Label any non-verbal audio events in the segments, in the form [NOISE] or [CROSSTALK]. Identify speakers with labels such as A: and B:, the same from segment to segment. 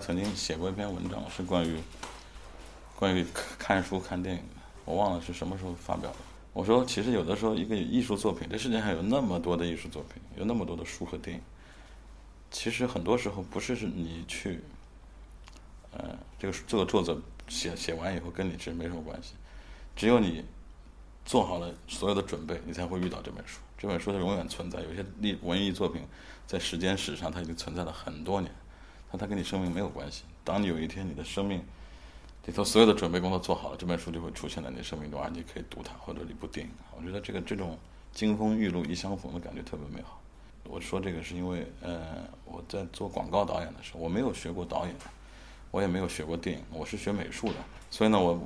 A: 曾经写过一篇文章，是关于关于看书看电影的，我忘了是什么时候发表的。我说，其实有的时候一个艺术作品，这世界上有那么多的艺术作品，有那么多的书和电影，其实很多时候不是是你去，呃，这个这个作者写写完以后跟你其实没什么关系，只有你做好了所有的准备，你才会遇到这本书。这本书它永远存在。有些历文艺作品在时间史上它已经存在了很多年，但它跟你生命没有关系。当你有一天你的生命，里头所有的准备工作做好了，这本书就会出现在你生命中，而你可以读它，或者一部电影。我觉得这个这种金风玉露一相逢的感觉特别美好。我说这个是因为，呃，我在做广告导演的时候，我没有学过导演，我也没有学过电影，我是学美术的，所以呢，我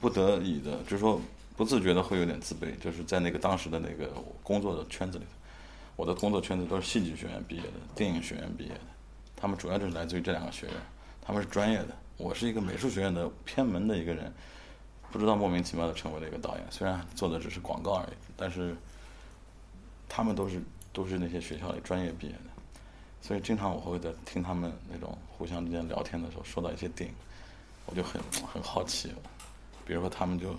A: 不得已的，就是说不自觉的会有点自卑，就是在那个当时的那个工作的圈子里头，我的工作圈子都是戏剧学院毕业的，电影学院毕业的，他们主要就是来自于这两个学院，他们是专业的。我是一个美术学院的偏门的一个人，不知道莫名其妙的成为了一个导演，虽然做的只是广告而已，但是他们都是都是那些学校里专业毕业的，所以经常我会在听他们那种互相之间聊天的时候说到一些电影，我就很很好奇，比如说他们就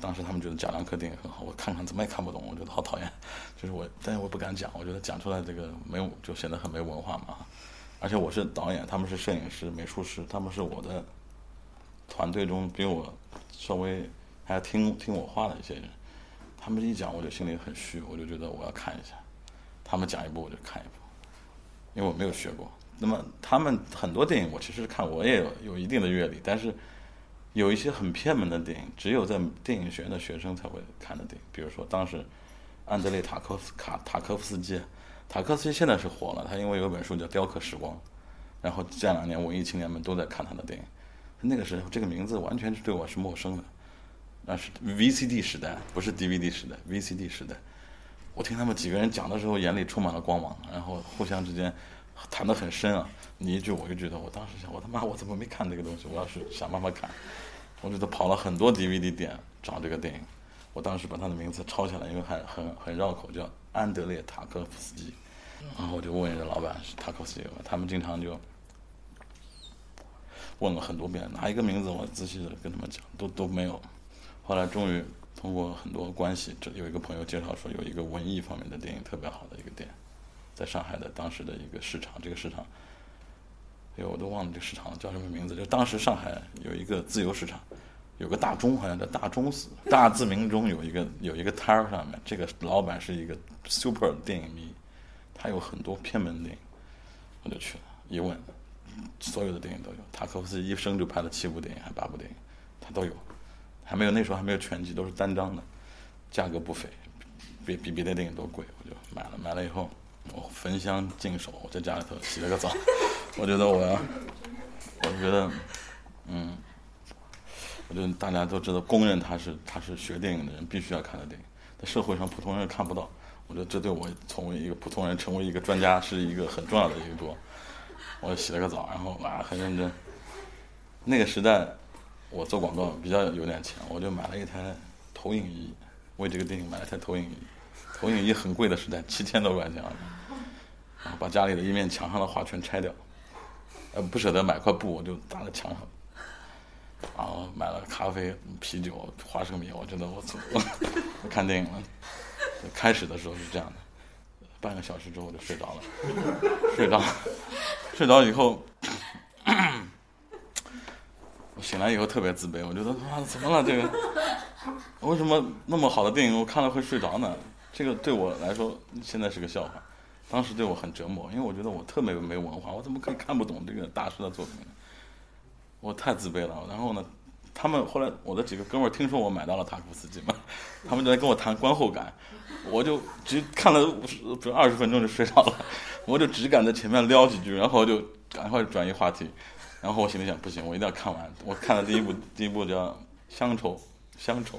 A: 当时他们觉得贾樟柯电影很好，我看看怎么也看不懂，我觉得好讨厌，就是我，但是我不敢讲，我觉得讲出来这个没有就显得很没文化嘛。而且我是导演，他们是摄影师、美术师，他们是我的团队中比我稍微还要听听我话的一些人。他们一讲，我就心里很虚，我就觉得我要看一下。他们讲一部，我就看一部，因为我没有学过。那么他们很多电影，我其实看我也有有一定的阅历，但是有一些很偏门的电影，只有在电影学院的学生才会看的电影。比如说当时安德烈塔科夫卡塔科夫斯基。塔科夫斯基现在是火了，他因为有本书叫《雕刻时光》，然后这两年文艺青年们都在看他的电影。那个时候这个名字完全是对我是陌生的，那是 VCD 时代，不是 DVD 时代，VCD 时代。我听他们几个人讲的时候，眼里充满了光芒，然后互相之间谈得很深啊，你一句我一句的。我当时想，我他妈我怎么没看这个东西？我要是想办法看，我觉得跑了很多 DVD 店找这个电影。我当时把他的名字抄下来，因为很很很绕口，叫安德烈塔科夫斯基。然后我就问人家老板是塔科夫斯基？他们经常就问了很多遍，哪一个名字我仔细的跟他们讲，都都没有。后来终于通过很多关系，这有一个朋友介绍说有一个文艺方面的电影特别好的一个店，在上海的当时的一个市场，这个市场，哎呦我都忘了这个市场叫什么名字。就当时上海有一个自由市场，有个大钟，好像叫大钟寺，大自鸣钟有一个有一个摊儿上面，这个老板是一个 super 电影迷。他有很多偏门电影，我就去了。一问，所有的电影都有。塔科夫斯基一生就拍了七部电影，还八部电影，他都有。还没有那时候还没有全集，都是单张的，价格不菲，比比别的电影都贵。我就买了，买了以后，焚香净手，我在家里头洗了个澡。我觉得我要，我觉得，嗯，我觉得大家都知道，公认他是他是学电影的人必须要看的电影，在社会上普通人看不到。我觉得这对我成为一个普通人、成为一个专家是一个很重要的一步。我洗了个澡，然后啊很认真。那个时代，我做广告比较有点钱，我就买了一台投影仪，为这个电影买了台投影仪。投影仪很贵的时代，七千多块钱啊！把家里的一面墙上的画全拆掉，呃不舍得买块布，我就搭在墙上。然后买了咖啡、啤酒、花生米，我觉得我走，[LAUGHS] 我看电影了。开始的时候是这样的，半个小时之后我就睡着了，睡着，睡着以后，我醒来以后特别自卑，我觉得妈怎么了这个？为什么那么好的电影我看了会睡着呢？这个对我来说现在是个笑话，当时对我很折磨，因为我觉得我特别没文化，我怎么可以看不懂这个大师的作品呢？我太自卑了。然后呢？他们后来，我的几个哥们儿听说我买到了塔科夫斯基嘛，[LAUGHS] 他们就来跟我谈观后感，我就只看了五十不二十分钟就睡着了，我就只敢在前面撩几句，然后就赶快转移话题，然后我心里想不行，我一定要看完。我看了第一部，第一部叫《乡愁》，乡愁，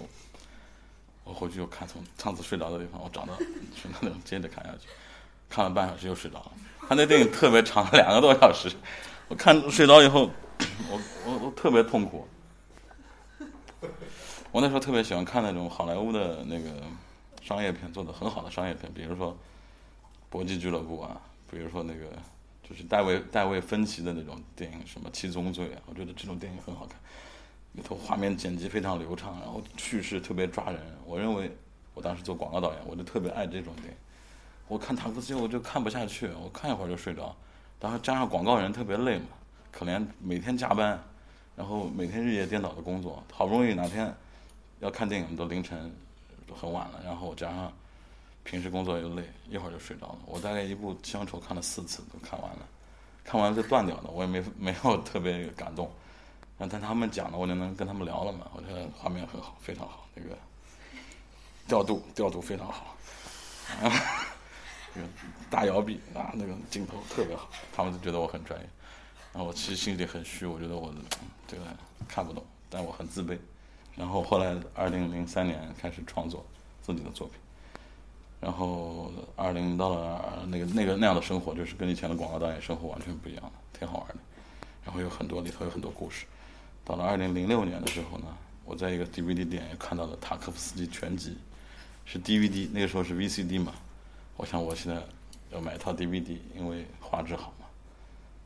A: 我回去又看从上次睡着的地方，我找到 [LAUGHS] 去那里接着看下去，看了半小时又睡着了。他那电影特别长，[LAUGHS] 两个多小时，我看睡着以后，我我我特别痛苦。我那时候特别喜欢看那种好莱坞的那个商业片，做的很好的商业片，比如说《搏击俱乐部》啊，比如说那个就是戴维戴维芬奇的那种电影，什么《七宗罪》啊，我觉得这种电影很好看，里头画面剪辑非常流畅，然后叙事特别抓人。我认为我当时做广告导演，我就特别爱这种电影。我看塔克斯基我就看不下去，我看一会儿就睡着。然后加上广告人特别累嘛，可怜每天加班，然后每天日夜颠倒的工作，好不容易哪天要看电影都凌晨都很晚了，然后加上。平时工作又累，一会儿就睡着了。我大概一部《乡愁》看了四次都看完了，看完就断掉了。我也没 [LAUGHS] 没有特别感动，但他们讲了，我就能跟他们聊了嘛。我觉得画面很好，非常好，那个调度调度非常好，[LAUGHS] 大摇臂啊，那个镜头特别好，他们就觉得我很专业。然后我其实心里很虚，我觉得我这个看不懂，但我很自卑。然后后来二零零三年开始创作自己的作品。然后二零到了那个那个那样的生活，就是跟以前的广告导演生活完全不一样了，挺好玩的。然后有很多里头有很多故事。到了二零零六年的时候呢，我在一个 DVD 店也看到了塔科夫斯基全集，是 DVD，那个时候是 VCD 嘛。我想我现在要买一套 DVD，因为画质好嘛。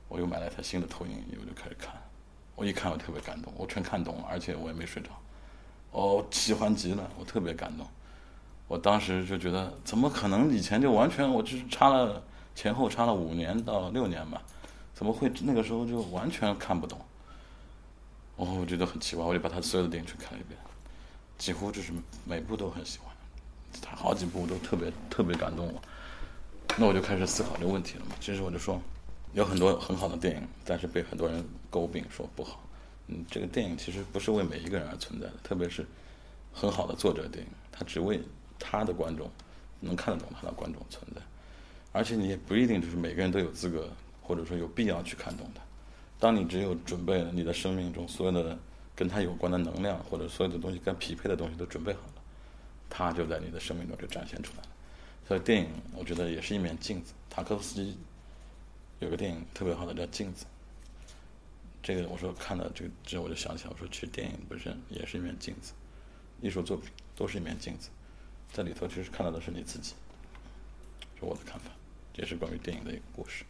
A: 我又买了一台新的投影仪，我就开始看。我一看我特别感动，我全看懂了，而且我也没睡着。哦，喜欢极了，我特别感动。我当时就觉得，怎么可能以前就完全，我就是差了前后差了五年到六年吧，怎么会那个时候就完全看不懂？哦，我觉得很奇怪，我就把他所有的电影去看了一遍，几乎就是每部都很喜欢，他好几部都特别特别感动我。那我就开始思考这个问题了嘛。其实我就说，有很多很好的电影，但是被很多人诟病说不好。嗯，这个电影其实不是为每一个人而存在的，特别是很好的作者电影，他只为。他的观众能看得懂他的观众存在，而且你也不一定就是每个人都有资格或者说有必要去看懂他。当你只有准备了你的生命中所有的跟他有关的能量或者所有的东西跟匹配的东西都准备好了，他就在你的生命中就展现出来了。所以电影我觉得也是一面镜子。塔科夫斯基有个电影特别好的叫《镜子》，这个我说看到这个之后我就想起来，我说其实电影本身也是一面镜子，艺术作品都是一面镜子。在里头，其实看到的是你自己，是我的看法，也是关于电影的一个故事。